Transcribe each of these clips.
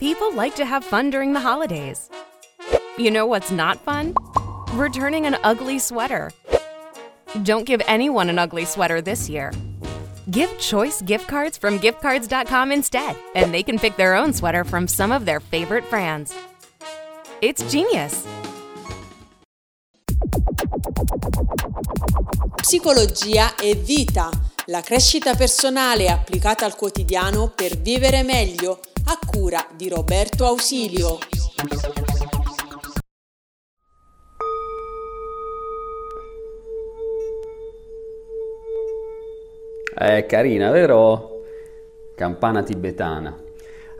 People like to have fun during the holidays. You know what's not fun? Returning an ugly sweater. Don't give anyone an ugly sweater this year. Give choice gift cards from giftcards.com instead, and they can pick their own sweater from some of their favorite brands. It's genius. Psicologia e vita, la crescita personale applicata al quotidiano per vivere meglio, a cura di Roberto Ausilio. È carina, vero? Campana tibetana.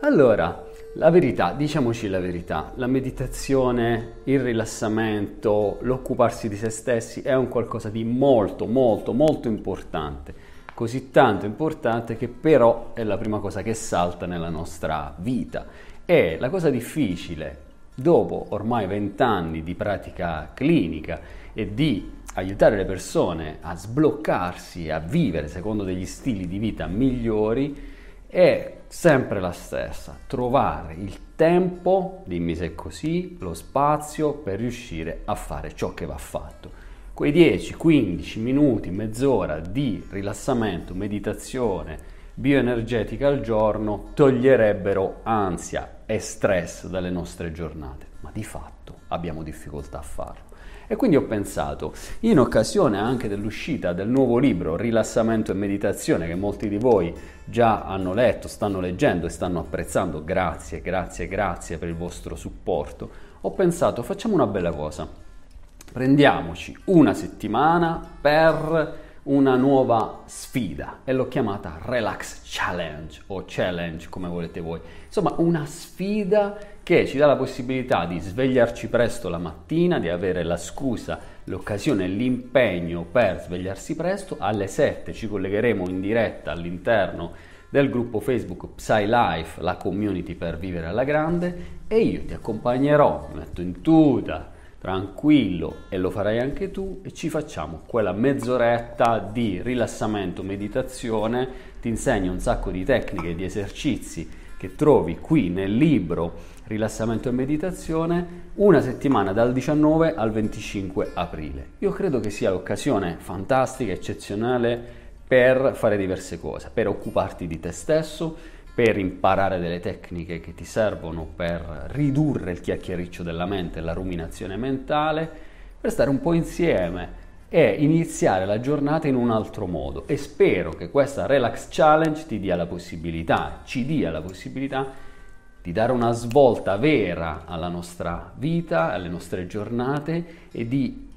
Allora, la verità, diciamoci la verità, la meditazione, il rilassamento, l'occuparsi di se stessi è un qualcosa di molto, molto, molto importante. Così tanto importante che però è la prima cosa che salta nella nostra vita. E la cosa difficile, dopo ormai vent'anni di pratica clinica e di aiutare le persone a sbloccarsi, a vivere secondo degli stili di vita migliori, è sempre la stessa, trovare il tempo, dimmi se è così, lo spazio per riuscire a fare ciò che va fatto. Quei 10, 15 minuti, mezz'ora di rilassamento, meditazione bioenergetica al giorno toglierebbero ansia e stress dalle nostre giornate, ma di fatto abbiamo difficoltà a farlo. E quindi ho pensato, in occasione anche dell'uscita del nuovo libro Rilassamento e Meditazione, che molti di voi già hanno letto, stanno leggendo e stanno apprezzando, grazie, grazie, grazie per il vostro supporto, ho pensato facciamo una bella cosa. Prendiamoci una settimana per una nuova sfida e l'ho chiamata Relax Challenge o Challenge come volete voi. Insomma, una sfida che ci dà la possibilità di svegliarci presto la mattina, di avere la scusa, l'occasione l'impegno per svegliarsi presto. Alle 7 ci collegheremo in diretta all'interno del gruppo Facebook PsyLife, la community per vivere alla grande e io ti accompagnerò, mi metto in tuta, tranquillo e lo farai anche tu e ci facciamo quella mezz'oretta di rilassamento, meditazione, ti insegno un sacco di tecniche, di esercizi che trovi qui nel libro Rilassamento e Meditazione, una settimana dal 19 al 25 aprile. Io credo che sia l'occasione fantastica, eccezionale per fare diverse cose, per occuparti di te stesso, per imparare delle tecniche che ti servono per ridurre il chiacchiericcio della mente, la ruminazione mentale, per stare un po' insieme e iniziare la giornata in un altro modo. E spero che questa Relax Challenge ti dia la possibilità, ci dia la possibilità di dare una svolta vera alla nostra vita, alle nostre giornate e di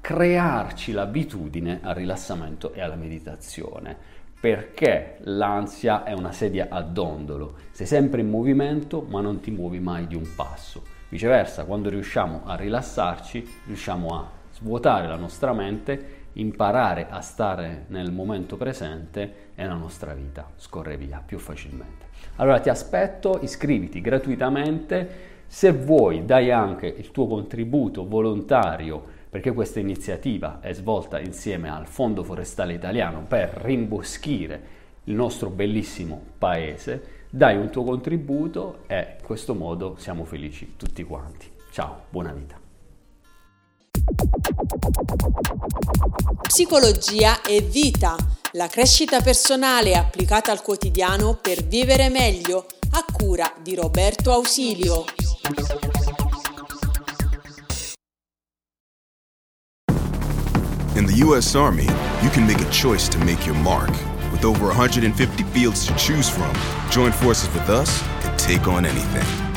crearci l'abitudine al rilassamento e alla meditazione perché l'ansia è una sedia a dondolo, sei sempre in movimento ma non ti muovi mai di un passo. Viceversa, quando riusciamo a rilassarci, riusciamo a svuotare la nostra mente, imparare a stare nel momento presente e la nostra vita scorre via più facilmente. Allora ti aspetto, iscriviti gratuitamente, se vuoi dai anche il tuo contributo volontario perché questa iniziativa è svolta insieme al Fondo Forestale Italiano per rimboschire il nostro bellissimo paese, dai un tuo contributo e in questo modo siamo felici tutti quanti. Ciao, buona vita. Psicologia e vita, la crescita personale applicata al quotidiano per vivere meglio, a cura di Roberto Ausilio. In the U.S. Army, you can make a choice to make your mark. With over 150 fields to choose from, join forces with us and take on anything.